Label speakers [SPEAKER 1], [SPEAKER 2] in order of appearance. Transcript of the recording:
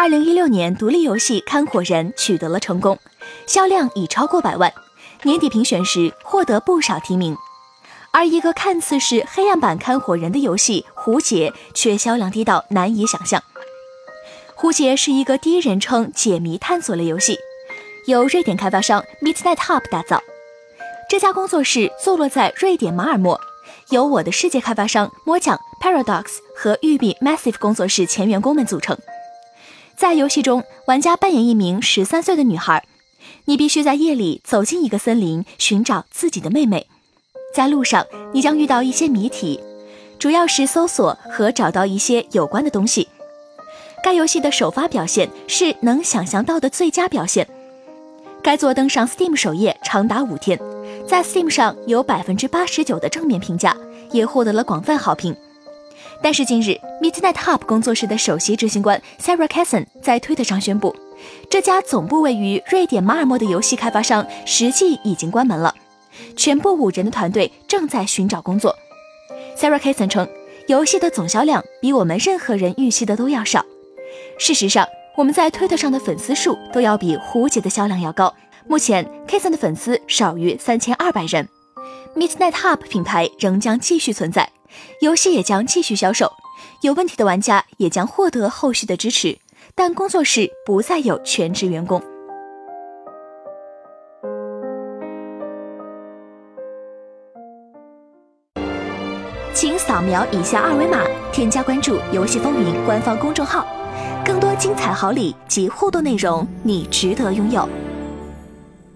[SPEAKER 1] 二零一六年独立游戏《看火人》取得了成功，销量已超过百万，年底评选时获得不少提名。而一个看似是黑暗版《看火人》的游戏《胡杰》却销量低到难以想象。《胡杰》是一个第一人称解谜探索类游戏，由瑞典开发商 Midnight Hub 打造。这家工作室坐落在瑞典马尔默，由我的世界开发商魔奖 Paradox 和育碧 Massive 工作室前员工们组成。在游戏中，玩家扮演一名十三岁的女孩，你必须在夜里走进一个森林，寻找自己的妹妹。在路上，你将遇到一些谜题，主要是搜索和找到一些有关的东西。该游戏的首发表现是能想象到的最佳表现。该作登上 Steam 首页长达五天，在 Steam 上有百分之八十九的正面评价，也获得了广泛好评。但是近日，Midnight Hub 工作室的首席执行官 Sarah k a s s o n 在推特上宣布，这家总部位于瑞典马尔默的游戏开发商实际已经关门了。全部五人的团队正在寻找工作。Sarah k a s s o n 称，游戏的总销量比我们任何人预期的都要少。事实上，我们在推特上的粉丝数都要比胡姐的销量要高。目前 k a s s o n 的粉丝少于三千二百人。Midnight Hub 品牌仍将继续存在，游戏也将继续销售，有问题的玩家也将获得后续的支持。但工作室不再有全职员工。请扫描以下二维码，添加关注“游戏风云”官方公众号，更多精彩好礼及互动内容，你值得拥有。